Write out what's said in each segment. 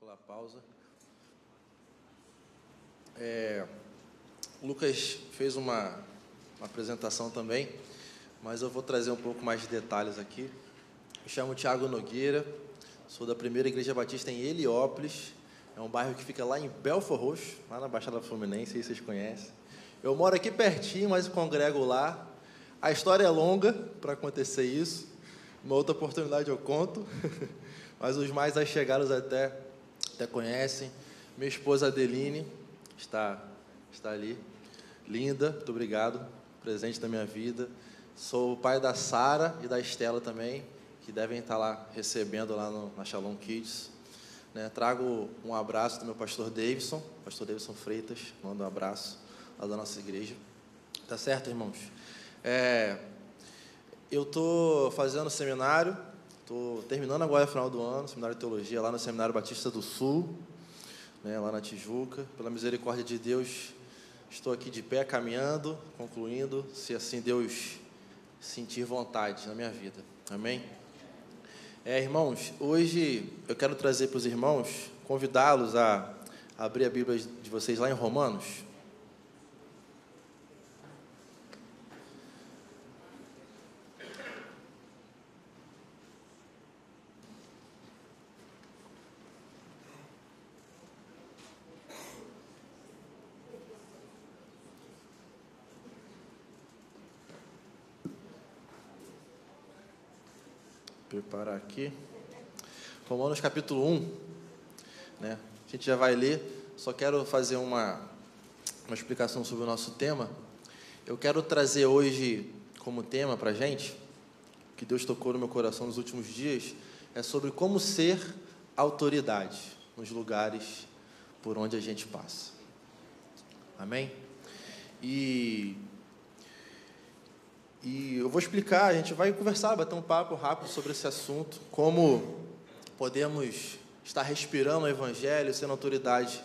pela pausa. É, o Lucas fez uma, uma apresentação também, mas eu vou trazer um pouco mais de detalhes aqui. Me chamo Tiago Nogueira, sou da primeira Igreja Batista em Heliópolis, é um bairro que fica lá em Belfor Roxo, lá na Baixada Fluminense, aí vocês conhecem. Eu moro aqui pertinho, mas congrego lá. A história é longa para acontecer isso. Uma outra oportunidade eu conto, mas os mais chegados até, até conhecem. Minha esposa Adeline está, está ali, linda, muito obrigado, presente da minha vida. Sou o pai da Sara e da Estela também, que devem estar lá recebendo lá no, na Shalom Kids. Né? Trago um abraço do meu pastor Davidson, pastor Davidson Freitas, mando um abraço lá da nossa igreja. Tá certo, irmãos? É, eu estou fazendo seminário, estou terminando agora no final do ano, seminário de teologia lá no Seminário Batista do Sul, né, lá na Tijuca. Pela misericórdia de Deus, estou aqui de pé, caminhando, concluindo, se assim Deus sentir vontade na minha vida. Amém? É, irmãos, hoje eu quero trazer para os irmãos, convidá-los a abrir a Bíblia de vocês lá em Romanos. Preparar aqui. Romanos capítulo 1. Né? A gente já vai ler, só quero fazer uma, uma explicação sobre o nosso tema. Eu quero trazer hoje como tema para a gente, que Deus tocou no meu coração nos últimos dias, é sobre como ser autoridade nos lugares por onde a gente passa. Amém? E e eu vou explicar, a gente vai conversar, bater um papo rápido sobre esse assunto, como podemos estar respirando o Evangelho, sendo autoridade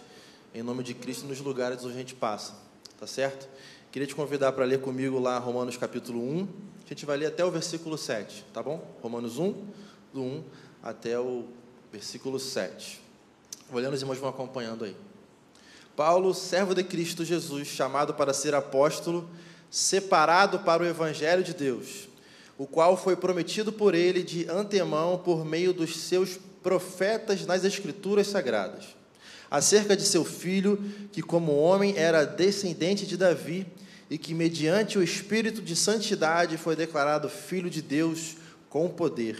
em nome de Cristo nos lugares onde a gente passa, tá certo? Queria te convidar para ler comigo lá Romanos capítulo 1, a gente vai ler até o versículo 7, tá bom? Romanos 1, do 1 até o versículo 7. Vou lendo, os irmãos vão acompanhando aí. Paulo, servo de Cristo Jesus, chamado para ser apóstolo, separado para o Evangelho de Deus, o qual foi prometido por ele de antemão por meio dos seus profetas nas Escrituras Sagradas, acerca de seu filho, que como homem era descendente de Davi e que, mediante o Espírito de Santidade, foi declarado Filho de Deus com poder,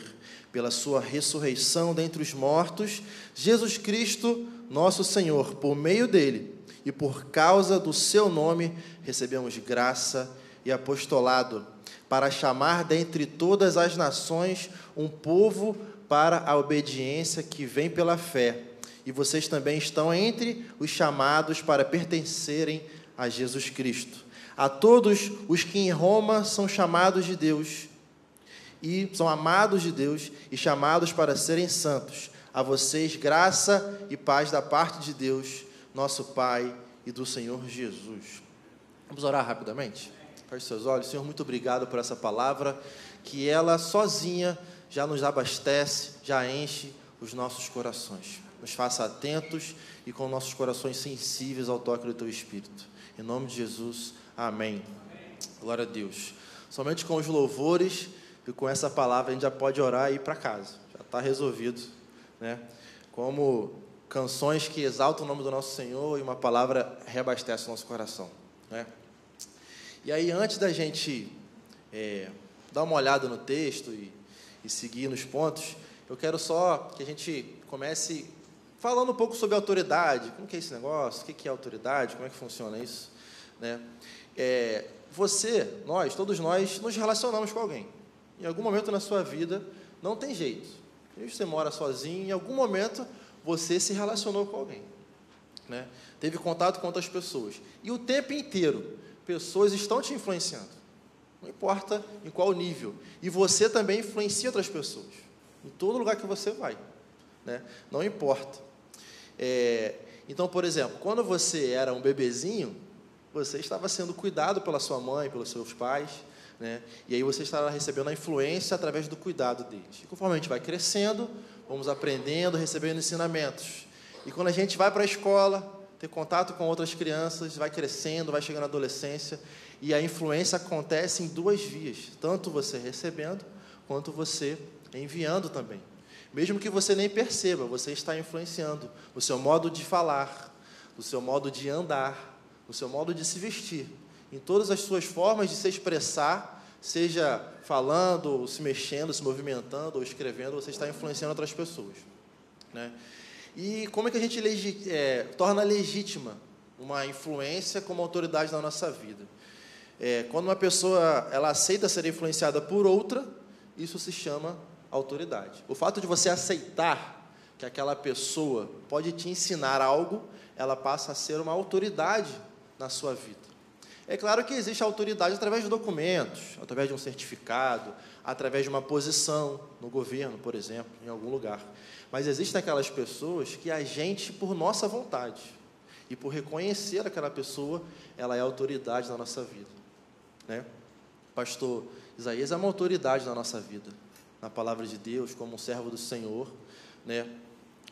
pela sua ressurreição dentre os mortos, Jesus Cristo, nosso Senhor, por meio dele e por causa do seu nome recebemos graça e apostolado para chamar dentre todas as nações um povo para a obediência que vem pela fé. E vocês também estão entre os chamados para pertencerem a Jesus Cristo. A todos os que em Roma são chamados de Deus e são amados de Deus e chamados para serem santos. A vocês graça e paz da parte de Deus nosso Pai e do Senhor Jesus. Vamos orar rapidamente? Feche seus olhos. Senhor, muito obrigado por essa palavra, que ela sozinha já nos abastece, já enche os nossos corações. Nos faça atentos e com nossos corações sensíveis ao toque do Teu Espírito. Em nome de Jesus, amém. amém. Glória a Deus. Somente com os louvores e com essa palavra a gente já pode orar e ir para casa. Já está resolvido. Né? Como canções que exaltam o nome do nosso Senhor e uma palavra reabastece o nosso coração. Né? E aí, antes da gente é, dar uma olhada no texto e, e seguir nos pontos, eu quero só que a gente comece falando um pouco sobre autoridade. Como que é esse negócio? O que é autoridade? Como é que funciona isso? Né? É, você, nós, todos nós, nos relacionamos com alguém. Em algum momento na sua vida, não tem jeito. Você mora sozinho, em algum momento você se relacionou com alguém. Né? Teve contato com outras pessoas. E o tempo inteiro, pessoas estão te influenciando. Não importa em qual nível. E você também influencia outras pessoas. Em todo lugar que você vai. Né? Não importa. É, então, por exemplo, quando você era um bebezinho, você estava sendo cuidado pela sua mãe, pelos seus pais. Né? E aí você estará recebendo a influência através do cuidado deles. E conforme a gente vai crescendo, vamos aprendendo, recebendo ensinamentos. E quando a gente vai para a escola, ter contato com outras crianças, vai crescendo, vai chegando à adolescência, e a influência acontece em duas vias, tanto você recebendo quanto você enviando também. Mesmo que você nem perceba, você está influenciando o seu modo de falar, o seu modo de andar, o seu modo de se vestir, em todas as suas formas de se expressar, seja falando, se mexendo, se movimentando, ou escrevendo, você está influenciando outras pessoas. Né? E como é que a gente legi é, torna legítima uma influência como autoridade na nossa vida? É, quando uma pessoa ela aceita ser influenciada por outra, isso se chama autoridade. O fato de você aceitar que aquela pessoa pode te ensinar algo, ela passa a ser uma autoridade na sua vida. É claro que existe autoridade através de documentos, através de um certificado, através de uma posição no governo, por exemplo, em algum lugar. Mas existem aquelas pessoas que a gente, por nossa vontade e por reconhecer aquela pessoa, ela é autoridade na nossa vida. Né? Pastor Isaías é uma autoridade na nossa vida na palavra de Deus, como um servo do Senhor, né?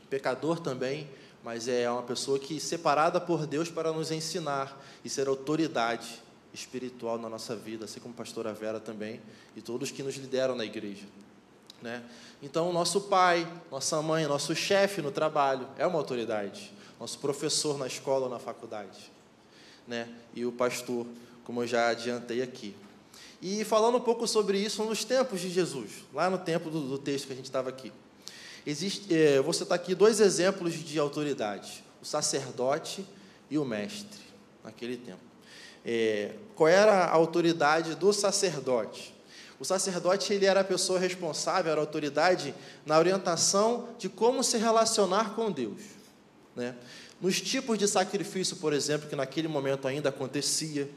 Pecador também, mas é uma pessoa que separada por Deus para nos ensinar e ser autoridade espiritual na nossa vida, assim como a pastora Vera também e todos que nos lideram na igreja, né? Então, nosso pai, nossa mãe, nosso chefe no trabalho é uma autoridade, nosso professor na escola ou na faculdade, né? E o pastor, como eu já adiantei aqui. E falando um pouco sobre isso nos tempos de Jesus, lá no tempo do, do texto que a gente estava aqui. Existe, é, vou citar aqui dois exemplos de autoridade: o sacerdote e o mestre, naquele tempo. É, qual era a autoridade do sacerdote? O sacerdote ele era a pessoa responsável, era a autoridade na orientação de como se relacionar com Deus. Né? Nos tipos de sacrifício, por exemplo, que naquele momento ainda acontecia,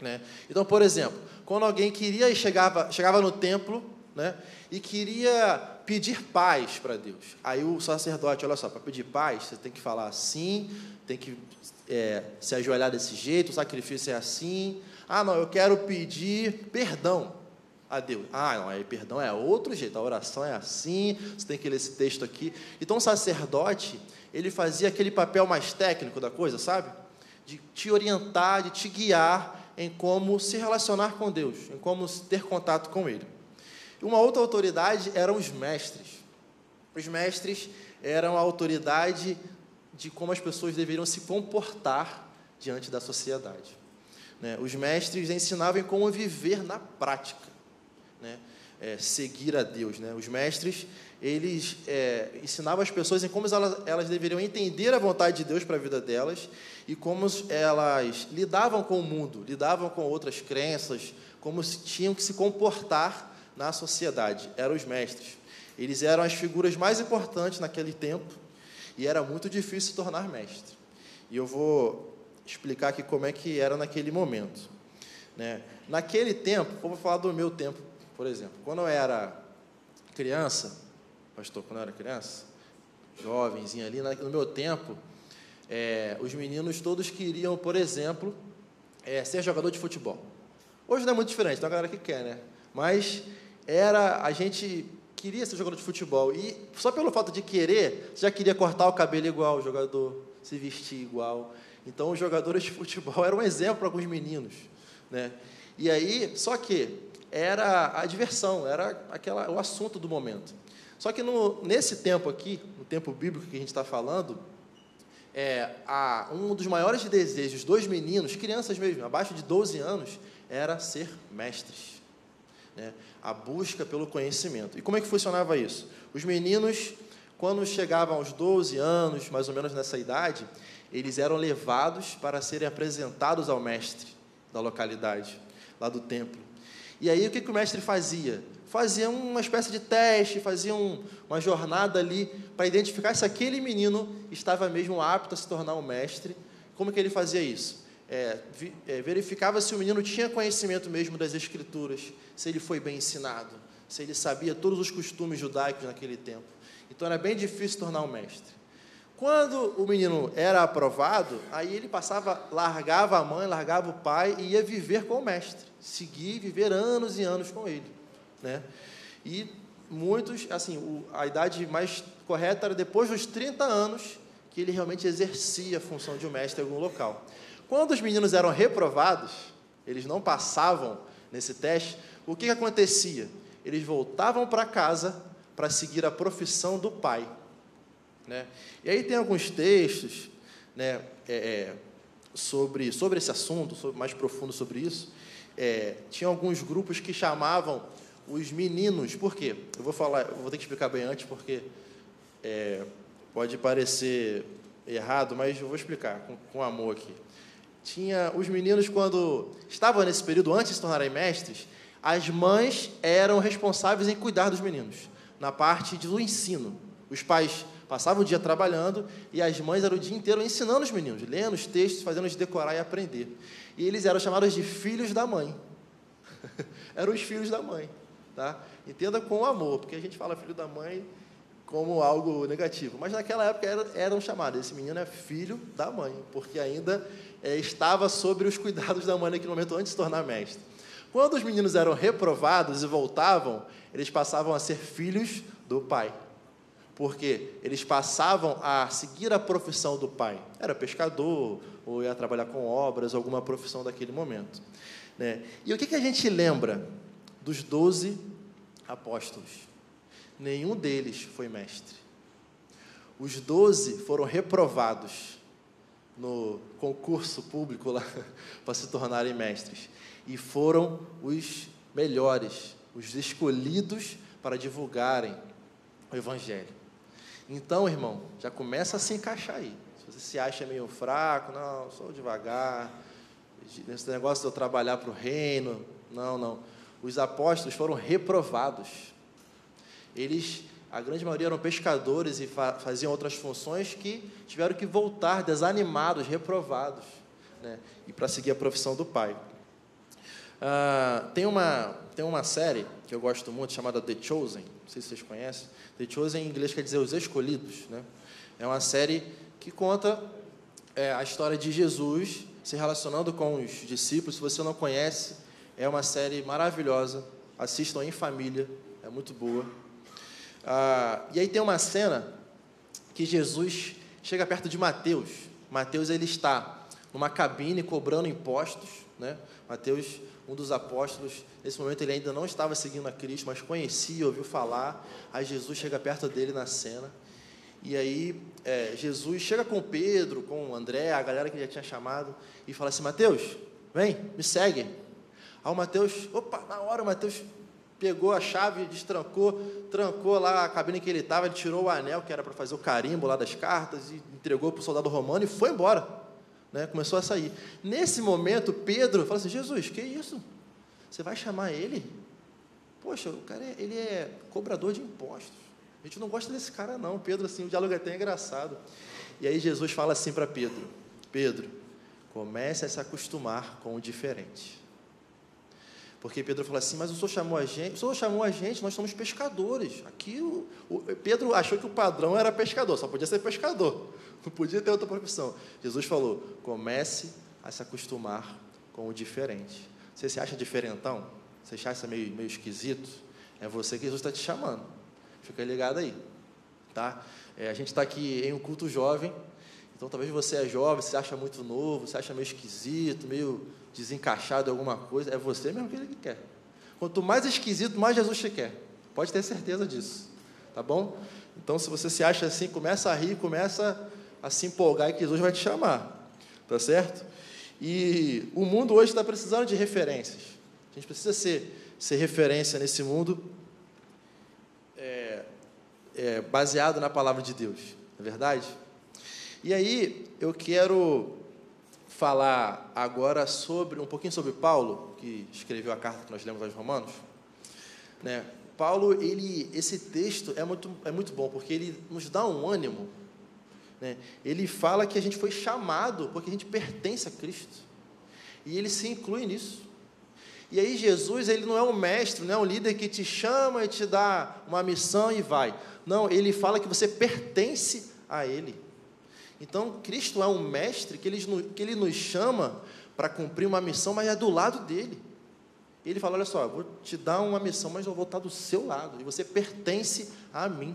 né? Então, por exemplo, quando alguém queria e chegava, chegava no templo né, e queria pedir paz para Deus, aí o sacerdote, olha só, para pedir paz, você tem que falar assim, tem que é, se ajoelhar desse jeito, o sacrifício é assim. Ah, não, eu quero pedir perdão a Deus. Ah, não, aí perdão é outro jeito, a oração é assim, você tem que ler esse texto aqui. Então, o sacerdote, ele fazia aquele papel mais técnico da coisa, sabe? De te orientar, de te guiar em como se relacionar com Deus, em como ter contato com Ele. Uma outra autoridade eram os mestres. Os mestres eram a autoridade de como as pessoas deveriam se comportar diante da sociedade. Né? Os mestres ensinavam como viver na prática, né? é, seguir a Deus. Né? Os mestres eles é, ensinavam as pessoas em como elas, elas deveriam entender a vontade de Deus para a vida delas e como elas lidavam com o mundo, lidavam com outras crenças, como tinham que se comportar na sociedade. Eram os mestres. Eles eram as figuras mais importantes naquele tempo e era muito difícil se tornar mestre. E eu vou explicar aqui como é que era naquele momento. Né? Naquele tempo, vou falar do meu tempo, por exemplo. Quando eu era criança, pastor, quando eu era criança, jovenzinho ali, no meu tempo, é, os meninos todos queriam, por exemplo, é, ser jogador de futebol. Hoje não é muito diferente, tem uma galera que quer, né? Mas era a gente queria ser jogador de futebol e só pelo fato de querer, já queria cortar o cabelo igual o jogador, se vestir igual. Então os jogadores de futebol eram um exemplo para alguns meninos, né? E aí, só que era a diversão, era aquela o assunto do momento. Só que no, nesse tempo aqui, no tempo bíblico que a gente está falando, é, a, um dos maiores desejos dos meninos, crianças mesmo, abaixo de 12 anos, era ser mestres. Né? A busca pelo conhecimento. E como é que funcionava isso? Os meninos, quando chegavam aos 12 anos, mais ou menos nessa idade, eles eram levados para serem apresentados ao mestre da localidade, lá do templo. E aí o que, que o mestre fazia? Fazia uma espécie de teste, fazia um, uma jornada ali para identificar se aquele menino estava mesmo apto a se tornar um mestre. Como que ele fazia isso? É, é, verificava se o menino tinha conhecimento mesmo das escrituras, se ele foi bem ensinado, se ele sabia todos os costumes judaicos naquele tempo. Então era bem difícil tornar um mestre. Quando o menino era aprovado, aí ele passava, largava a mãe, largava o pai e ia viver com o mestre, seguir, viver anos e anos com ele, né? E muitos, assim, o, a idade mais correta era depois dos 30 anos que ele realmente exercia a função de um mestre em algum local. Quando os meninos eram reprovados, eles não passavam nesse teste, o que, que acontecia? Eles voltavam para casa para seguir a profissão do pai. Né? E aí tem alguns textos né, é, é, sobre, sobre esse assunto, sobre, mais profundo sobre isso. É, tinha alguns grupos que chamavam os meninos, por quê? Eu vou falar, eu vou ter que explicar bem antes, porque é, pode parecer errado, mas eu vou explicar com, com amor aqui. Tinha os meninos, quando estavam nesse período, antes de se tornarem mestres, as mães eram responsáveis em cuidar dos meninos, na parte do ensino. Os pais passavam o dia trabalhando e as mães eram o dia inteiro ensinando os meninos, lendo os textos, fazendo-os decorar e aprender. E eles eram chamados de filhos da mãe. eram os filhos da mãe. Tá? Entenda com amor, porque a gente fala filho da mãe como algo negativo. Mas naquela época eram, eram chamados. Esse menino é filho da mãe, porque ainda é, estava sobre os cuidados da mãe naquele momento antes de se tornar mestre. Quando os meninos eram reprovados e voltavam, eles passavam a ser filhos do pai. Porque eles passavam a seguir a profissão do pai. Era pescador, ou ia trabalhar com obras, alguma profissão daquele momento. Né? E o que, que a gente lembra dos doze apóstolos. Nenhum deles foi mestre. Os doze foram reprovados no concurso público lá para se tornarem mestres. E foram os melhores, os escolhidos para divulgarem o Evangelho. Então, irmão, já começa a se encaixar aí. Se você se acha meio fraco, não, sou devagar, nesse negócio de eu trabalhar para o reino, não, não os apóstolos foram reprovados. Eles, a grande maioria eram pescadores e fa faziam outras funções que tiveram que voltar desanimados, reprovados, né? e para seguir a profissão do pai. Ah, tem, uma, tem uma série que eu gosto muito chamada The Chosen, não sei se vocês conhecem. The Chosen em inglês quer dizer os escolhidos. Né? É uma série que conta é, a história de Jesus se relacionando com os discípulos. Se você não conhece, é uma série maravilhosa. Assistam em família, é muito boa. Ah, e aí tem uma cena que Jesus chega perto de Mateus. Mateus ele está numa cabine cobrando impostos, né? Mateus, um dos apóstolos, nesse momento ele ainda não estava seguindo a Cristo, mas conhecia, ouviu falar. Aí Jesus chega perto dele na cena. E aí é, Jesus chega com Pedro, com André, a galera que já tinha chamado, e fala assim: Mateus, vem, me segue. Aí o Mateus, opa, na hora o Mateus pegou a chave, destrancou, trancou lá a cabine que ele estava, ele tirou o anel que era para fazer o carimbo lá das cartas e entregou para o soldado romano e foi embora. Né? Começou a sair. Nesse momento, Pedro fala assim: Jesus, que isso? Você vai chamar ele? Poxa, o cara é, ele é cobrador de impostos. A gente não gosta desse cara, não. Pedro, assim, o diálogo é até engraçado. E aí Jesus fala assim para Pedro: Pedro, comece a se acostumar com o diferente. Porque Pedro falou assim, mas o Senhor chamou a gente, o Senhor chamou a gente, nós somos pescadores. Aqui o, o, Pedro achou que o padrão era pescador, só podia ser pescador, não podia ter outra profissão. Jesus falou: comece a se acostumar com o diferente. Você se acha diferentão? Você se acha meio, meio esquisito? É você que Jesus está te chamando. Fica ligado aí. Tá? É, a gente está aqui em um culto jovem, então talvez você é jovem, se acha muito novo, se acha meio esquisito, meio desencaixado em alguma coisa, é você mesmo que ele quer. Quanto mais esquisito, mais Jesus te quer. Pode ter certeza disso. Tá bom? Então, se você se acha assim, começa a rir, começa a se empolgar que Jesus vai te chamar. Tá certo? E o mundo hoje está precisando de referências. A gente precisa ser, ser referência nesse mundo é, é, baseado na palavra de Deus. Não é verdade? E aí, eu quero falar agora sobre um pouquinho sobre Paulo, que escreveu a carta que nós lemos aos Romanos. Né? Paulo, ele, esse texto é muito, é muito bom, porque ele nos dá um ânimo. Né? Ele fala que a gente foi chamado porque a gente pertence a Cristo. E ele se inclui nisso. E aí Jesus, ele não é um mestre, não é um líder que te chama e te dá uma missão e vai. Não, ele fala que você pertence a ele. Então, Cristo é um mestre que ele, que ele nos chama para cumprir uma missão, mas é do lado dele. Ele fala: Olha só, vou te dar uma missão, mas eu vou estar do seu lado, e você pertence a mim.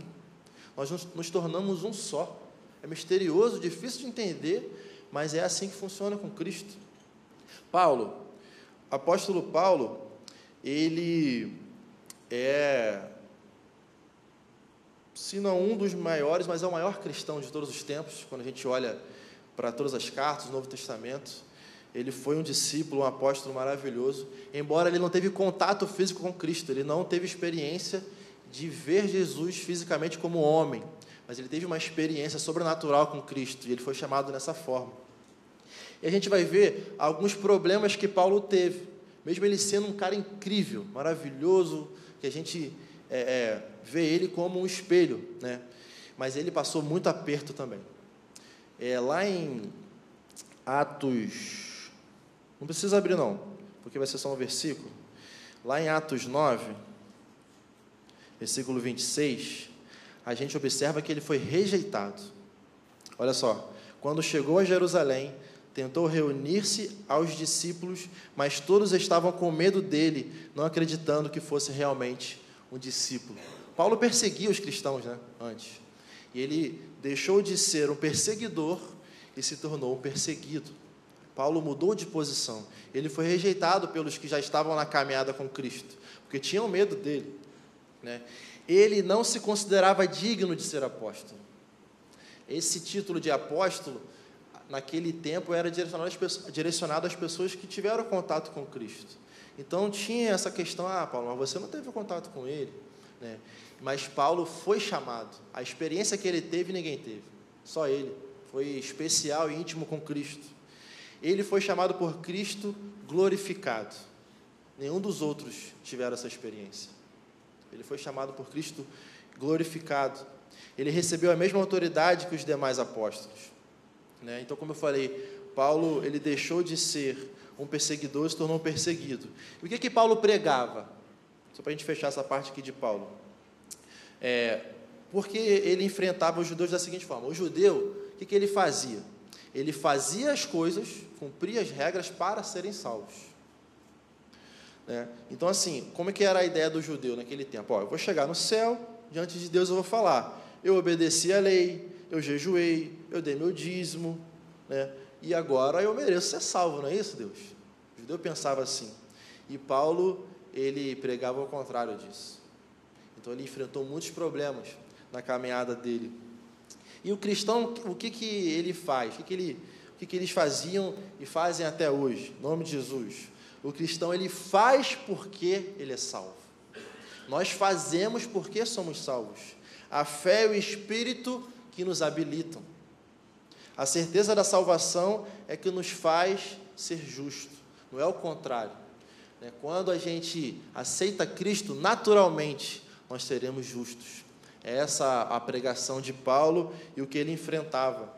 Nós nos, nos tornamos um só. É misterioso, difícil de entender, mas é assim que funciona com Cristo. Paulo, apóstolo Paulo, ele é, se não um dos maiores, mas é o maior cristão de todos os tempos, quando a gente olha para todas as cartas do Novo Testamento. Ele foi um discípulo, um apóstolo maravilhoso, embora ele não teve contato físico com Cristo, ele não teve experiência de ver Jesus fisicamente como homem, mas ele teve uma experiência sobrenatural com Cristo e ele foi chamado dessa forma. E a gente vai ver alguns problemas que Paulo teve, mesmo ele sendo um cara incrível, maravilhoso, que a gente é, é, vê ele como um espelho, né? mas ele passou muito aperto também. É, lá em Atos, não precisa abrir não, porque vai ser só um versículo. Lá em Atos 9, versículo 26, a gente observa que ele foi rejeitado. Olha só, quando chegou a Jerusalém, tentou reunir-se aos discípulos, mas todos estavam com medo dele, não acreditando que fosse realmente um discípulo. Paulo perseguia os cristãos né, antes. E ele deixou de ser um perseguidor e se tornou um perseguido. Paulo mudou de posição. Ele foi rejeitado pelos que já estavam na caminhada com Cristo, porque tinham medo dele. Né? Ele não se considerava digno de ser apóstolo. Esse título de apóstolo, naquele tempo, era direcionado às, pessoas, direcionado às pessoas que tiveram contato com Cristo. Então tinha essa questão: ah, Paulo, mas você não teve contato com ele. Né? Mas Paulo foi chamado. A experiência que ele teve, ninguém teve. Só ele. Foi especial e íntimo com Cristo. Ele foi chamado por Cristo glorificado. Nenhum dos outros tiveram essa experiência. Ele foi chamado por Cristo glorificado. Ele recebeu a mesma autoridade que os demais apóstolos. Né? Então, como eu falei, Paulo ele deixou de ser um perseguidor e se tornou um perseguido. E o que que Paulo pregava? Só para a gente fechar essa parte aqui de Paulo. É, porque ele enfrentava os judeus da seguinte forma: o judeu, o que, que ele fazia? Ele fazia as coisas, cumpria as regras para serem salvos. Né? Então, assim, como é que era a ideia do judeu naquele tempo? Ó, eu vou chegar no céu, diante de Deus eu vou falar. Eu obedeci a lei, eu jejuei, eu dei meu dízimo, né? e agora eu mereço ser salvo, não é isso, Deus? O judeu pensava assim. E Paulo, ele pregava ao contrário disso. Então, ele enfrentou muitos problemas na caminhada dele. E o cristão, o que, que ele faz? O que, que, ele, o que, que eles faziam e fazem até hoje? Em nome de Jesus. O cristão ele faz porque ele é salvo. Nós fazemos porque somos salvos. A fé e o espírito que nos habilitam. A certeza da salvação é que nos faz ser justo. Não é o contrário. Né? Quando a gente aceita Cristo, naturalmente nós seremos justos. É essa a pregação de Paulo e o que ele enfrentava.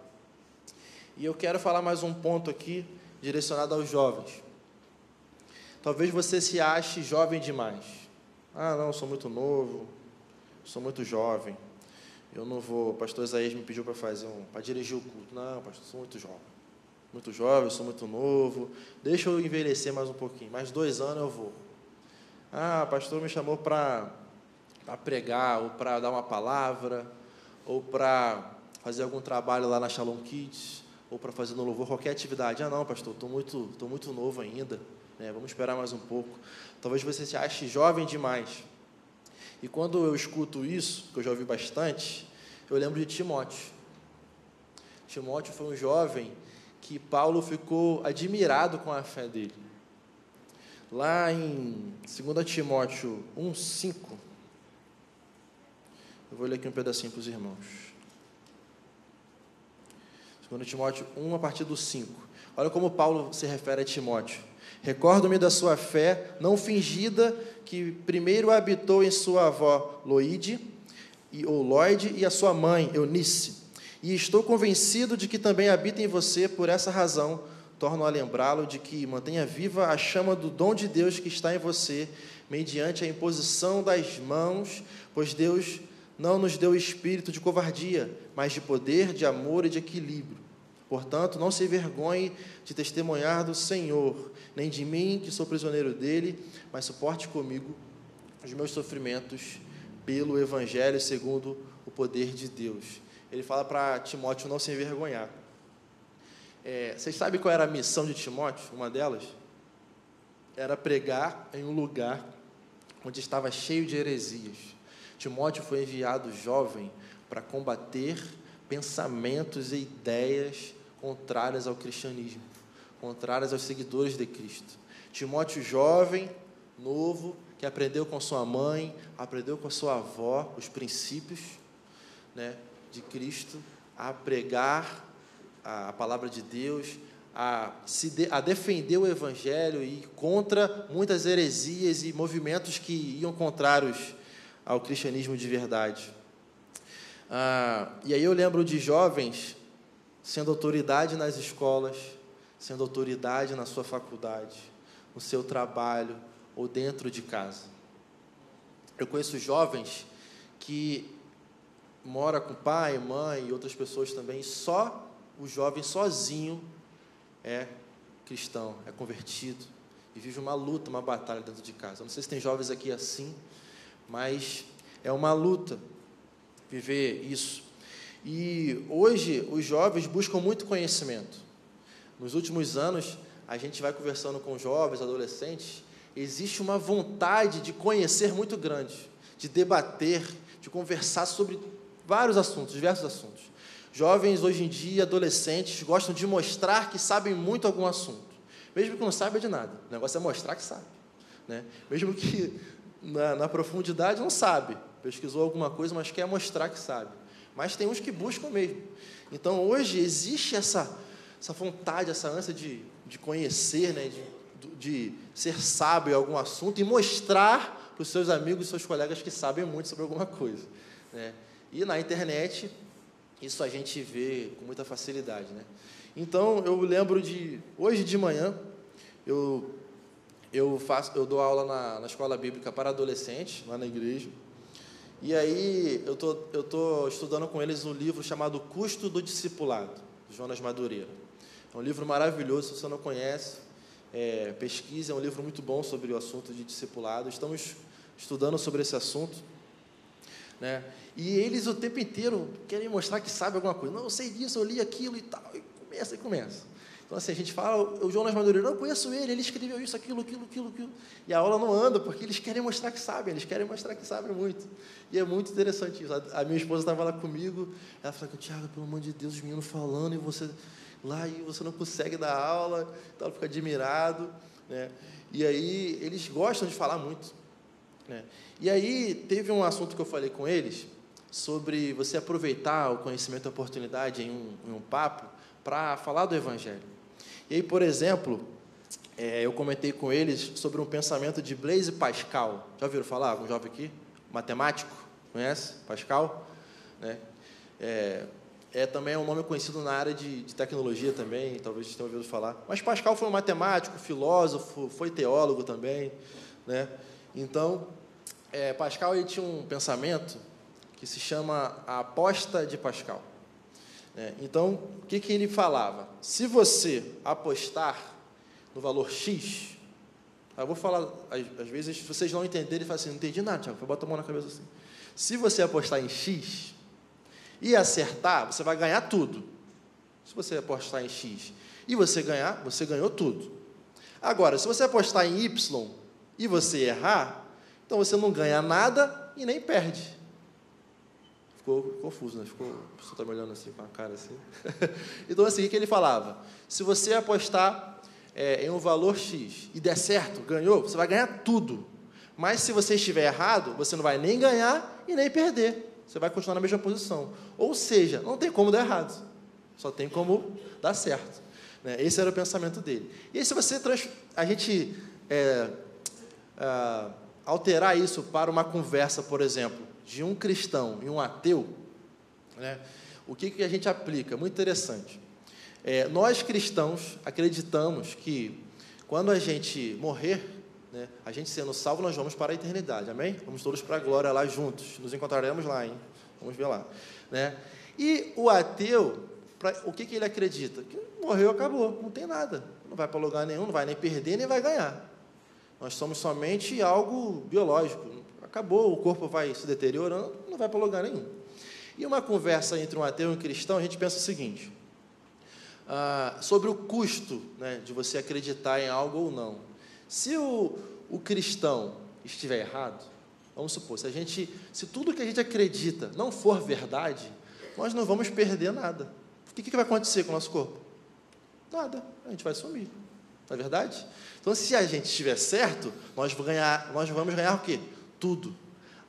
E eu quero falar mais um ponto aqui direcionado aos jovens. Talvez você se ache jovem demais. Ah, não, sou muito novo, sou muito jovem. Eu não vou. O pastor Isaías me pediu para fazer um. para dirigir o culto. Não, pastor, sou muito jovem. Muito jovem, sou muito novo. Deixa eu envelhecer mais um pouquinho. Mais dois anos eu vou. Ah, pastor me chamou para pregar, ou para dar uma palavra, ou para fazer algum trabalho lá na Shalom Kids, ou para fazer no louvor, qualquer atividade. Ah, não, pastor, estou muito, tô muito novo ainda. Né? Vamos esperar mais um pouco. Talvez você se ache jovem demais. E quando eu escuto isso, que eu já ouvi bastante, eu lembro de Timóteo. Timóteo foi um jovem que Paulo ficou admirado com a fé dele. Lá em 2 Timóteo 1,5, eu vou ler aqui um pedacinho para os irmãos. 2 Timóteo 1, a partir do 5. Olha como Paulo se refere a Timóteo. Recordo-me da sua fé, não fingida, que primeiro habitou em sua avó Loide, ou Lloyd, e a sua mãe, Eunice. E estou convencido de que também habita em você, por essa razão, torno a lembrá-lo de que mantenha viva a chama do dom de Deus que está em você, mediante a imposição das mãos, pois Deus não nos deu espírito de covardia, mas de poder, de amor e de equilíbrio. Portanto, não se envergonhe de testemunhar do Senhor, nem de mim, que sou prisioneiro dele, mas suporte comigo os meus sofrimentos pelo Evangelho segundo o poder de Deus. Ele fala para Timóteo não se envergonhar. É, vocês sabem qual era a missão de Timóteo? Uma delas era pregar em um lugar onde estava cheio de heresias. Timóteo foi enviado jovem para combater pensamentos e ideias contrárias ao cristianismo, contrárias aos seguidores de Cristo. Timóteo jovem, novo, que aprendeu com sua mãe, aprendeu com sua avó os princípios né, de Cristo, a pregar a, palavra de Deus, a, se de, a defender o Evangelho e contra muitas heresias e movimentos que iam contrários ao cristianismo de verdade. Ah, e aí eu lembro de jovens sendo autoridade nas escolas, sendo autoridade na sua faculdade, no seu trabalho, ou dentro de casa. Eu conheço jovens que mora com pai, mãe e outras pessoas também, só o jovem sozinho é cristão, é convertido e vive uma luta, uma batalha dentro de casa. não sei se tem jovens aqui assim, mas é uma luta viver isso. E hoje os jovens buscam muito conhecimento. Nos últimos anos, a gente vai conversando com jovens, adolescentes, existe uma vontade de conhecer muito grande, de debater, de conversar sobre vários assuntos, diversos assuntos. Jovens hoje em dia, adolescentes, gostam de mostrar que sabem muito algum assunto, mesmo que não saiba de nada. O negócio é mostrar que sabe. Né? Mesmo que na, na profundidade não sabe, pesquisou alguma coisa, mas quer mostrar que sabe. Mas tem uns que buscam mesmo. Então hoje existe essa, essa vontade, essa ânsia de, de conhecer, né? de de ser sábio em algum assunto e mostrar para os seus amigos e seus colegas que sabem muito sobre alguma coisa. Né? E na internet, isso a gente vê com muita facilidade. Né? Então, eu lembro de, hoje de manhã, eu, eu, faço, eu dou aula na, na escola bíblica para adolescentes, lá na igreja, e aí eu tô, estou tô estudando com eles um livro chamado Custo do Discipulado, de Jonas Madureira. É um livro maravilhoso, se você não conhece, é, pesquise, é um livro muito bom sobre o assunto de discipulado. Estamos estudando sobre esse assunto. Né? E eles o tempo inteiro querem mostrar que sabe alguma coisa. Não, eu sei disso, eu li aquilo e tal. E começa e começa. Então, assim, a gente fala, o Jonas Madureira, eu conheço ele, ele escreveu isso, aquilo, aquilo, aquilo, aquilo. E a aula não anda, porque eles querem mostrar que sabem, eles querem mostrar que sabem muito. E é muito interessante isso. A, minha esposa estava lá comigo, ela falou, Tiago, pelo amor de Deus, os meninos falando, e você lá e você não consegue dar aula, então ela fica admirado, né? E aí eles gostam de falar muito, né? E aí teve um assunto que eu falei com eles sobre você aproveitar o conhecimento e a oportunidade em um, em um papo para falar do Evangelho. E aí, por exemplo, é, eu comentei com eles sobre um pensamento de Blaise Pascal. Já ouviram falar? Algum jovem aqui? Matemático? Conhece? Pascal? Né? É, é também um nome conhecido na área de, de tecnologia também, talvez vocês tenham ouvido falar. Mas Pascal foi um matemático, filósofo, foi teólogo também, né? Então, é, Pascal ele tinha um pensamento que se chama a aposta de Pascal. Né? Então, o que, que ele falava? Se você apostar no valor X, eu vou falar, às, às vezes, se vocês não entenderem, falam assim, não entendi nada, Tiago, bota a mão na cabeça assim. Se você apostar em X, e acertar, você vai ganhar tudo. Se você apostar em X e você ganhar, você ganhou tudo. Agora, se você apostar em Y e você errar, então você não ganha nada e nem perde. Ficou confuso, né? Ficou, a pessoa está me olhando assim com a cara assim. então, assim, o que ele falava? Se você apostar é, em um valor X e der certo, ganhou, você vai ganhar tudo. Mas se você estiver errado, você não vai nem ganhar e nem perder. Você vai continuar na mesma posição. Ou seja, não tem como dar errado, só tem como dar certo. Né? Esse era o pensamento dele. E aí, se você trans... a gente é, é, alterar isso para uma conversa, por exemplo, de um cristão e um ateu, né? o que, que a gente aplica? Muito interessante. É, nós cristãos acreditamos que quando a gente morrer, né, a gente sendo salvo, nós vamos para a eternidade, amém? Vamos todos para a glória lá juntos, nos encontraremos lá, hein? Vamos ver lá. Né? E o ateu, pra, o que, que ele acredita? Que morreu, acabou, não tem nada. Não vai para lugar nenhum, não vai nem perder, nem vai ganhar. Nós somos somente algo biológico. Acabou, o corpo vai se deteriorando, não vai para lugar nenhum. E uma conversa entre um ateu e um cristão, a gente pensa o seguinte: ah, sobre o custo né, de você acreditar em algo ou não. Se o, o cristão estiver errado, vamos supor, se, a gente, se tudo que a gente acredita não for verdade, nós não vamos perder nada. O que, que vai acontecer com o nosso corpo? Nada, a gente vai sumir. Não é verdade? Então, se a gente estiver certo, nós, vamos ganhar, nós vamos ganhar o quê? Tudo.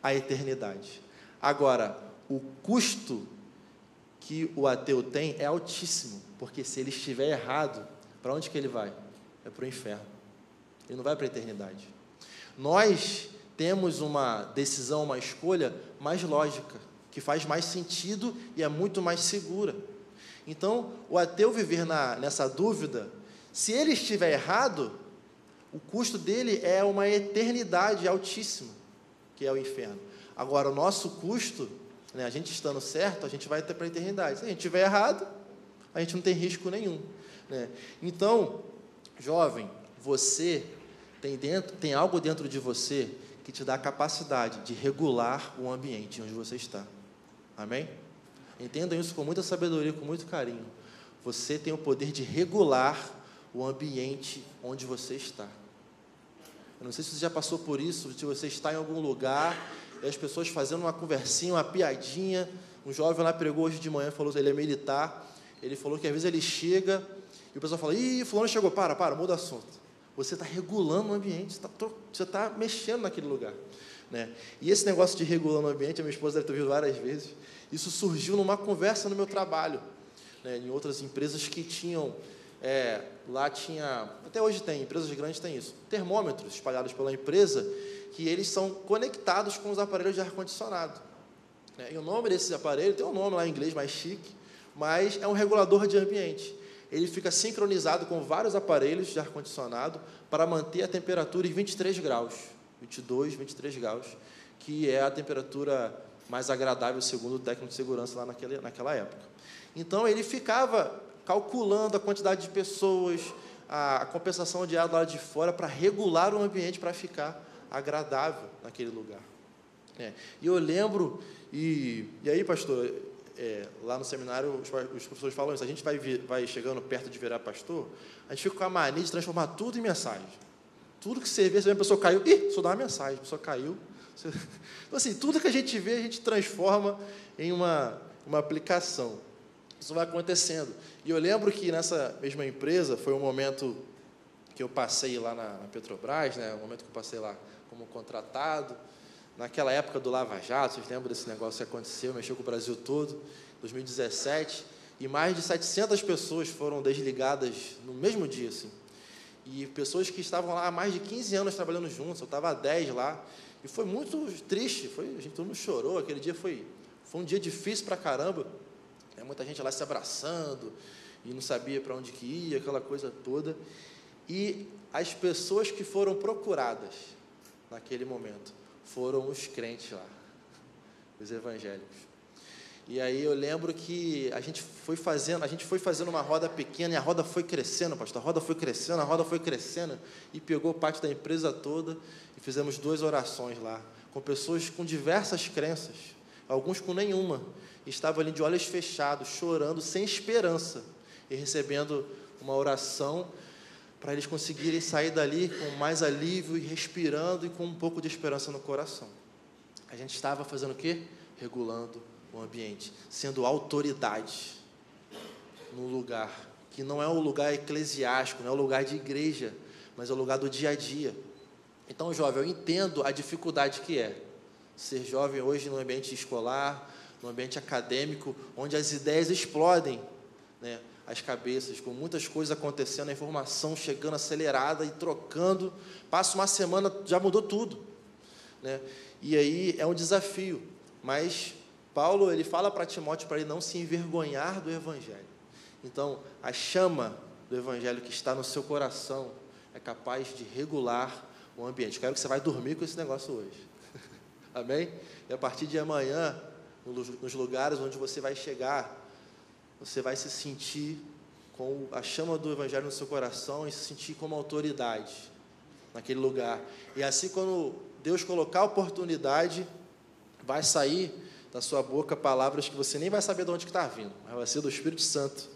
A eternidade. Agora, o custo que o ateu tem é altíssimo, porque se ele estiver errado, para onde que ele vai? É para o inferno. Ele não vai para a eternidade. Nós temos uma decisão, uma escolha mais lógica, que faz mais sentido e é muito mais segura. Então, o ateu viver na, nessa dúvida, se ele estiver errado, o custo dele é uma eternidade altíssima, que é o inferno. Agora, o nosso custo né? A gente estando certo, a gente vai até para a eternidade. Se a gente estiver errado, a gente não tem risco nenhum. Né? Então, jovem, você tem, dentro, tem algo dentro de você que te dá a capacidade de regular o ambiente onde você está. Amém? Entendam isso com muita sabedoria, com muito carinho. Você tem o poder de regular o ambiente onde você está. Eu não sei se você já passou por isso, se você está em algum lugar e as pessoas fazendo uma conversinha, uma piadinha. Um jovem lá pregou hoje de manhã, falou ele é militar. Ele falou que às vezes ele chega e o pessoal fala: Ih, fulano chegou, para, para, muda assunto. Você está regulando o ambiente, você está tá mexendo naquele lugar. Né? E esse negócio de regulando o ambiente, a minha esposa deve ter ouvido várias vezes, isso surgiu numa conversa no meu trabalho, né? em outras empresas que tinham, é, lá tinha, até hoje tem, empresas grandes têm isso, termômetros espalhados pela empresa, que eles são conectados com os aparelhos de ar-condicionado. Né? E o nome desse aparelho tem um nome lá em inglês mais chique, mas é um regulador de ambiente. Ele fica sincronizado com vários aparelhos de ar-condicionado para manter a temperatura em 23 graus, 22, 23 graus, que é a temperatura mais agradável, segundo o técnico de segurança lá naquela, naquela época. Então, ele ficava calculando a quantidade de pessoas, a, compensação de do lado de fora, para regular o ambiente para ficar agradável naquele lugar. É. E eu lembro, e, e aí, pastor, é, lá no seminário, os, os, professores falam isso, a gente vai, vai chegando perto de virar pastor, a gente fica com a mania de transformar tudo em mensagem. Tudo que você vê, você vê a pessoa caiu, ih, só dá uma mensagem, a pessoa caiu. Então, assim, tudo que a gente vê, a gente transforma em uma, uma aplicação. Isso vai acontecendo. E eu lembro que nessa mesma empresa, foi um momento que eu passei lá na, na Petrobras, né, o momento que eu passei lá como contratado. Naquela época do Lava Jato, vocês lembram desse negócio que aconteceu, mexeu com o Brasil todo, 2017, e mais de 700 pessoas foram desligadas no mesmo dia, assim. E pessoas que estavam lá há mais de 15 anos trabalhando juntos, eu estava há 10 lá, e foi muito triste, foi, a gente todo mundo chorou, aquele dia foi, foi um dia difícil para caramba, é, muita gente lá se abraçando, e não sabia para onde que ia, aquela coisa toda, e as pessoas que foram procuradas naquele momento foram os crentes lá, os evangélicos. E aí eu lembro que a gente foi fazendo, a gente foi fazendo uma roda pequena e a roda foi crescendo, pastor. A roda foi crescendo, a roda foi crescendo e pegou parte da empresa toda e fizemos duas orações lá com pessoas com diversas crenças, alguns com nenhuma. E estavam ali de olhos fechados, chorando, sem esperança e recebendo uma oração para eles conseguirem sair dali com mais alívio e respirando e com um pouco de esperança no coração. A gente estava fazendo o quê? Regulando o ambiente, sendo autoridade no lugar que não é um lugar eclesiástico, não é um lugar de igreja, mas é o um lugar do dia a dia. Então, jovem, eu entendo a dificuldade que é ser jovem hoje no ambiente escolar, no ambiente acadêmico, onde as ideias explodem, né? as cabeças, com muitas coisas acontecendo, a informação chegando acelerada e trocando. Passa uma semana, já mudou tudo. Né? E aí é um desafio. Mas Paulo ele fala para Timóteo para ele não se envergonhar do Evangelho. Então, a chama do Evangelho que está no seu coração é capaz de regular o ambiente. Quero que você vai dormir com esse negócio hoje. Amém? E a partir de amanhã, nos lugares onde você vai chegar, você vai se sentir com a chama do Evangelho no seu coração e se sentir como autoridade naquele lugar. E assim, quando Deus colocar a oportunidade, vai sair da sua boca palavras que você nem vai saber de onde está vindo, mas vai ser do Espírito Santo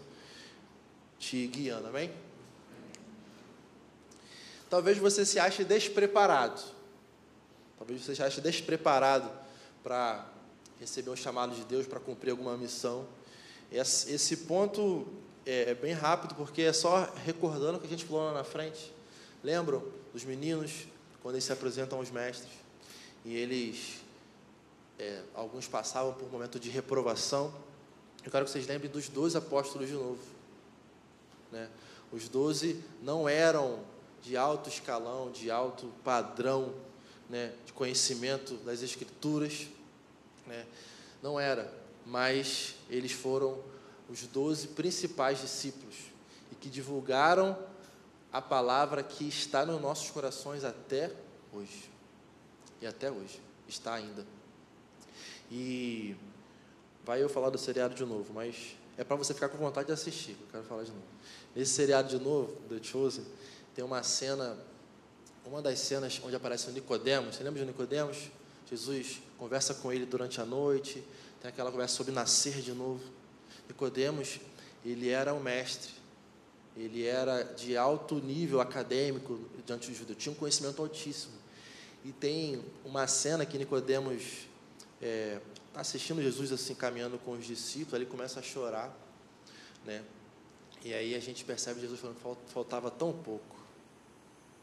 te guiando, amém? Talvez você se ache despreparado. Talvez você se ache despreparado para receber um chamado de Deus, para cumprir alguma missão. Esse ponto é, é bem rápido, porque é só recordando o que a gente falou lá na frente. Lembram dos meninos, quando eles se apresentam aos mestres, e eles, é, alguns passavam por um momento de reprovação. Eu quero que vocês lembrem dos doze apóstolos de novo. Né? Os doze não eram de alto escalão, de alto padrão né, de conhecimento das Escrituras, né, não era, mas eles foram os doze principais discípulos e que divulgaram a palavra que está nos nossos corações até hoje. E até hoje está ainda. E vai eu falar do seriado de novo, mas é para você ficar com vontade de assistir, eu quero falar de novo. Nesse seriado de novo, The Chosen, tem uma cena, uma das cenas onde aparece o Nicodemos. Você lembra de Nicodemos? Jesus conversa com ele durante a noite, tem aquela conversa sobre nascer de novo. Nicodemos, ele era um mestre, ele era de alto nível acadêmico diante do judeu, tinha um conhecimento altíssimo. E tem uma cena que Nicodemos está é, assistindo Jesus assim caminhando com os discípulos, ele começa a chorar, né? E aí a gente percebe Jesus falando faltava tão pouco.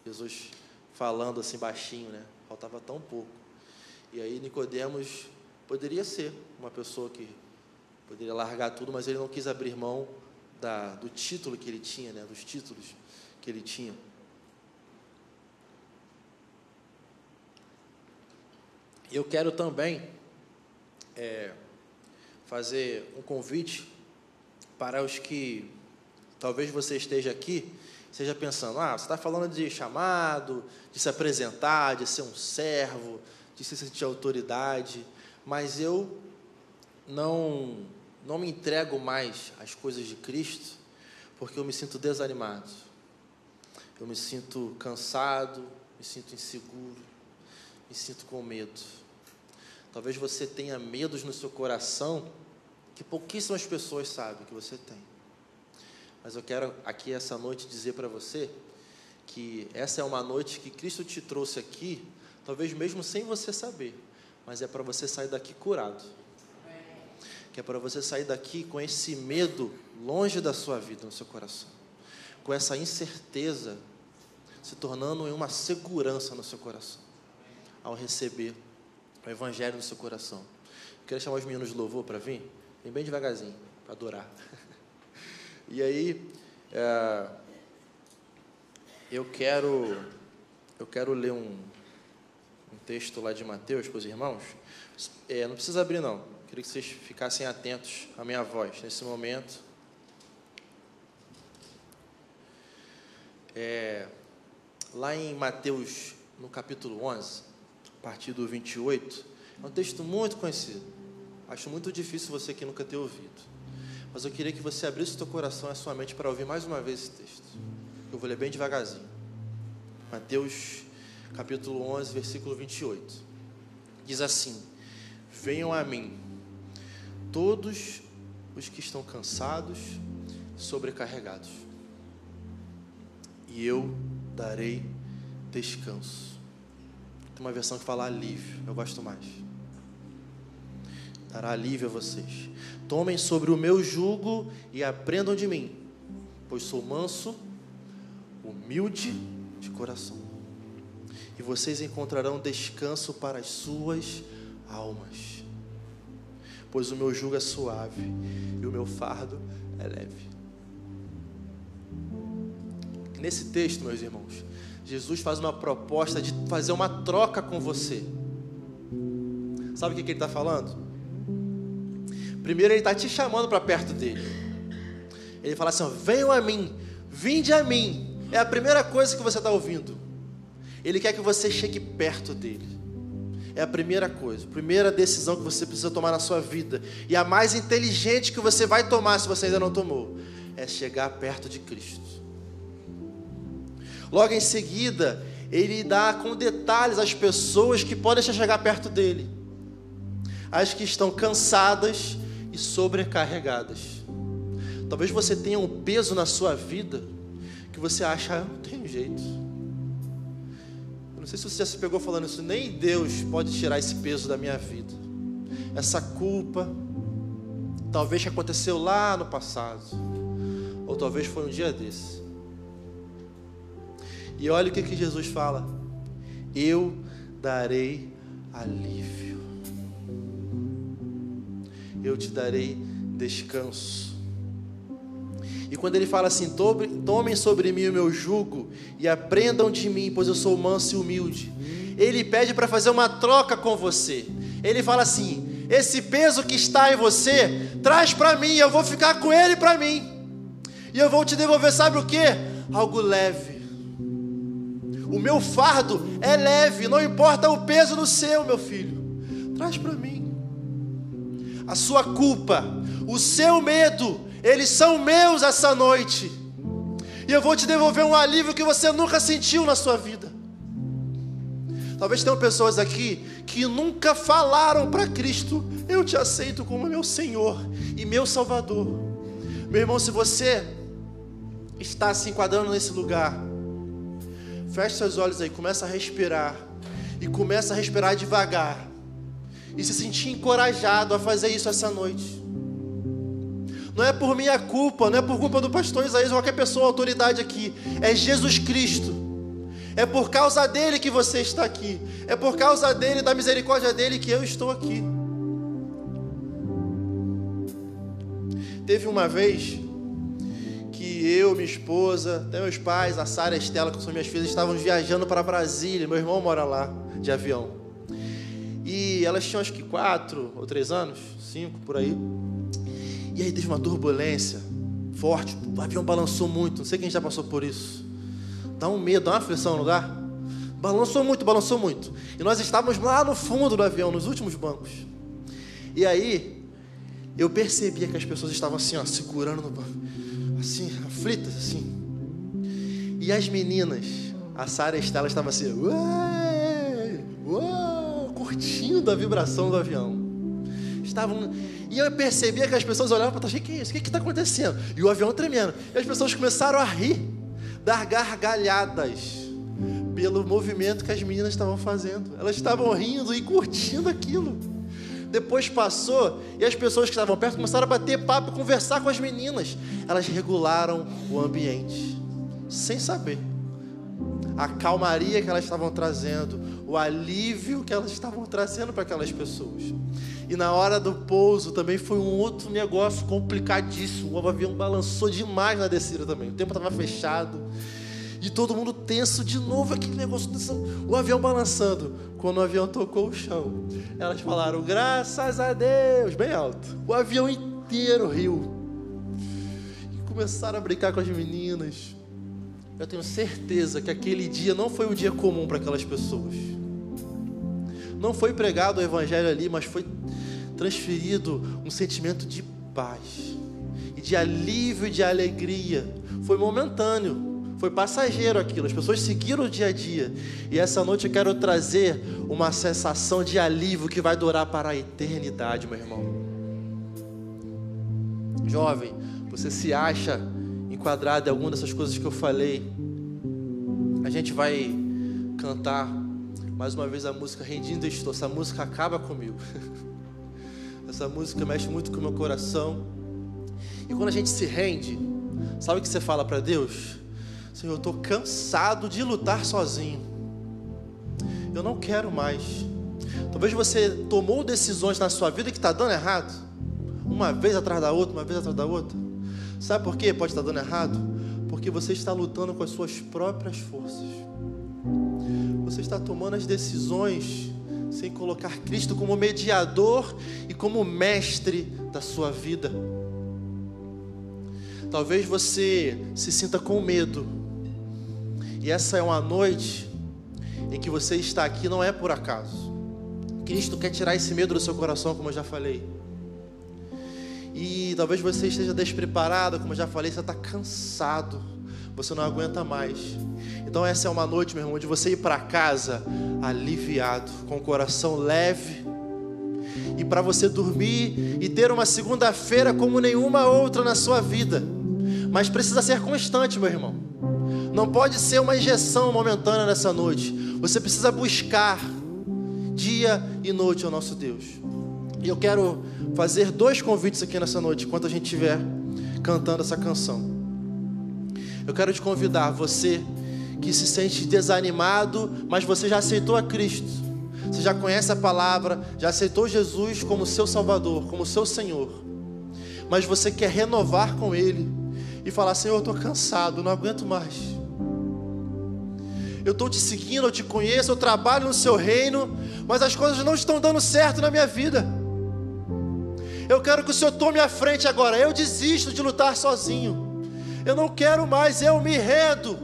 Jesus falando assim baixinho, né? Faltava tão pouco. E aí Nicodemos poderia ser uma pessoa que poderia largar tudo, mas ele não quis abrir mão da, do título que ele tinha, né? Dos títulos que ele tinha. Eu quero também é, fazer um convite para os que talvez você esteja aqui Seja pensando, ah, você está falando de chamado, de se apresentar, de ser um servo, de se sentir autoridade, mas eu não, não me entrego mais às coisas de Cristo, porque eu me sinto desanimado, eu me sinto cansado, me sinto inseguro, me sinto com medo. Talvez você tenha medos no seu coração que pouquíssimas pessoas sabem que você tem. Mas eu quero aqui essa noite dizer para você que essa é uma noite que Cristo te trouxe aqui, talvez mesmo sem você saber, mas é para você sair daqui curado. Que é para você sair daqui com esse medo longe da sua vida, no seu coração. Com essa incerteza se tornando em uma segurança no seu coração. Ao receber o Evangelho no seu coração. Eu queria chamar os meninos de louvor para vir. Vem bem devagarzinho, para adorar. E aí, é, eu quero eu quero ler um, um texto lá de Mateus para os irmãos. É, não precisa abrir, não. Queria que vocês ficassem atentos à minha voz nesse momento. É, lá em Mateus, no capítulo 11, a partir do 28, é um texto muito conhecido. Acho muito difícil você que nunca ter ouvido. Mas eu queria que você abrisse o seu coração e a sua mente para ouvir mais uma vez esse texto. Eu vou ler bem devagarzinho. Mateus capítulo 11, versículo 28. Diz assim: Venham a mim, todos os que estão cansados, sobrecarregados, e eu darei descanso. Tem uma versão que fala alívio, eu gosto mais. Dará alívio a vocês. Tomem sobre o meu jugo e aprendam de mim, pois sou manso, humilde de coração. E vocês encontrarão descanso para as suas almas. Pois o meu jugo é suave e o meu fardo é leve. Nesse texto, meus irmãos, Jesus faz uma proposta de fazer uma troca com você. Sabe o que ele está falando? Primeiro ele está te chamando para perto dele. Ele fala assim: venham a mim, vinde a mim. É a primeira coisa que você está ouvindo. Ele quer que você chegue perto dele. É a primeira coisa, a primeira decisão que você precisa tomar na sua vida. E a mais inteligente que você vai tomar se você ainda não tomou. É chegar perto de Cristo. Logo em seguida, ele dá com detalhes as pessoas que podem chegar perto dele. as que estão cansadas e sobrecarregadas. Talvez você tenha um peso na sua vida que você acha, ah, não tem jeito. Não sei se você já se pegou falando isso, nem Deus pode tirar esse peso da minha vida. Essa culpa, talvez que aconteceu lá no passado, ou talvez foi um dia desse. E olha o que, que Jesus fala: Eu darei alívio, eu te darei descanso. E quando ele fala assim: Tomem sobre mim o meu jugo e aprendam de mim, pois eu sou manso e humilde. Ele pede para fazer uma troca com você. Ele fala assim: Esse peso que está em você, traz para mim, eu vou ficar com ele para mim. E eu vou te devolver, sabe o que? Algo leve. O meu fardo é leve, não importa o peso do seu, meu filho. Traz para mim. A sua culpa, o seu medo, eles são meus essa noite. E eu vou te devolver um alívio que você nunca sentiu na sua vida. Talvez tenham pessoas aqui que nunca falaram para Cristo: Eu te aceito como meu Senhor e meu Salvador. Meu irmão, se você está se enquadrando nesse lugar, feche seus olhos aí, começa a respirar. E começa a respirar devagar. E se sentir encorajado a fazer isso essa noite. Não é por minha culpa, não é por culpa do pastor Isaías qualquer pessoa, autoridade aqui. É Jesus Cristo. É por causa dele que você está aqui. É por causa dele, da misericórdia dele, que eu estou aqui. Teve uma vez que eu, minha esposa, até meus pais, a Sara e a Estela, que são minhas filhas, estávamos viajando para Brasília. Meu irmão mora lá, de avião. E elas tinham acho que quatro ou três anos, cinco por aí. E aí teve uma turbulência forte, o avião balançou muito. Não sei quem já passou por isso. Dá um medo, dá uma aflição no lugar. Balançou muito, balançou muito. E nós estávamos lá no fundo do avião, nos últimos bancos. E aí, eu percebia que as pessoas estavam assim, ó, segurando no banco, assim, aflitas, assim. E as meninas, a Sara e a Estela estavam assim, curtindo a vibração do avião. Estavam e eu percebia que as pessoas olhavam para trás, o que é isso? O que está acontecendo? E o avião tremendo. E as pessoas começaram a rir, dar gargalhadas pelo movimento que as meninas estavam fazendo. Elas estavam rindo e curtindo aquilo. Depois passou e as pessoas que estavam perto começaram a bater papo, conversar com as meninas. Elas regularam o ambiente, sem saber. A calmaria que elas estavam trazendo, o alívio que elas estavam trazendo para aquelas pessoas. E na hora do pouso também foi um outro negócio complicadíssimo. O avião balançou demais na descida também. O tempo estava fechado. E todo mundo tenso de novo, aquele negócio, o avião balançando. Quando o avião tocou o chão, elas falaram, graças a Deus, bem alto. O avião inteiro riu. E começaram a brincar com as meninas. Eu tenho certeza que aquele dia não foi um dia comum para aquelas pessoas. Não foi pregado o evangelho ali, mas foi transferido um sentimento de paz e de alívio e de alegria. Foi momentâneo, foi passageiro aquilo. As pessoas seguiram o dia a dia. E essa noite eu quero trazer uma sensação de alívio que vai durar para a eternidade, meu irmão. Jovem, você se acha enquadrado em alguma dessas coisas que eu falei? A gente vai cantar mais uma vez a música Rendindo Estou. Essa música acaba comigo. Essa música mexe muito com o meu coração. E quando a gente se rende, sabe o que você fala para Deus? Senhor, eu estou cansado de lutar sozinho. Eu não quero mais. Talvez você tomou decisões na sua vida que está dando errado. Uma vez atrás da outra, uma vez atrás da outra. Sabe por quê? Pode estar dando errado? Porque você está lutando com as suas próprias forças. Você está tomando as decisões sem colocar Cristo como mediador e como mestre da sua vida. Talvez você se sinta com medo, e essa é uma noite em que você está aqui não é por acaso. Cristo quer tirar esse medo do seu coração, como eu já falei. E talvez você esteja despreparado, como eu já falei, você está cansado, você não aguenta mais. Então essa é uma noite, meu irmão, de você ir para casa aliviado, com o coração leve e para você dormir e ter uma segunda-feira como nenhuma outra na sua vida. Mas precisa ser constante, meu irmão. Não pode ser uma injeção momentânea nessa noite. Você precisa buscar dia e noite ao nosso Deus. E eu quero fazer dois convites aqui nessa noite, enquanto a gente estiver cantando essa canção. Eu quero te convidar, você que se sente desanimado, mas você já aceitou a Cristo, você já conhece a palavra, já aceitou Jesus como seu Salvador, como seu Senhor, mas você quer renovar com Ele e falar: Senhor, eu estou cansado, não aguento mais. Eu estou te seguindo, eu te conheço, eu trabalho no seu reino, mas as coisas não estão dando certo na minha vida. Eu quero que o Senhor tome a frente agora. Eu desisto de lutar sozinho. Eu não quero mais, eu me rendo.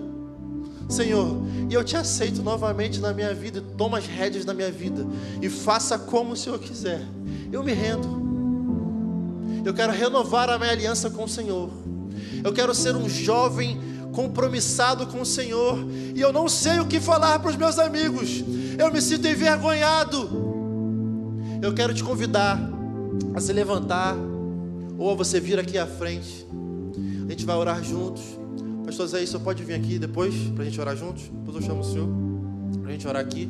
Senhor, e eu te aceito novamente na minha vida, e toma as rédeas da minha vida e faça como o Senhor quiser. Eu me rendo. Eu quero renovar a minha aliança com o Senhor. Eu quero ser um jovem compromissado com o Senhor, e eu não sei o que falar para os meus amigos. Eu me sinto envergonhado. Eu quero te convidar a se levantar ou a você vir aqui à frente. A gente vai orar juntos. Pastor Zé, você pode vir aqui depois para a gente orar juntos? Depois eu chamo o senhor para a gente orar aqui.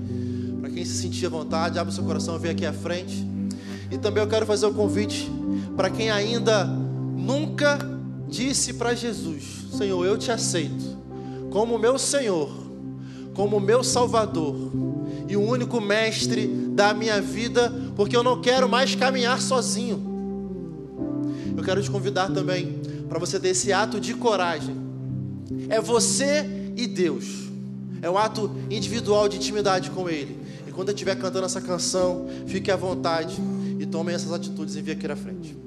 Para quem se sentir à vontade, abra o seu coração, vem aqui à frente. E também eu quero fazer um convite para quem ainda nunca disse para Jesus: Senhor, eu te aceito como meu Senhor, como meu Salvador e o único mestre da minha vida, porque eu não quero mais caminhar sozinho. Eu quero te convidar também para você ter esse ato de coragem é você e Deus. É um ato individual de intimidade com Ele. E quando eu estiver cantando essa canção, fique à vontade e tome essas atitudes e venha aqui à frente.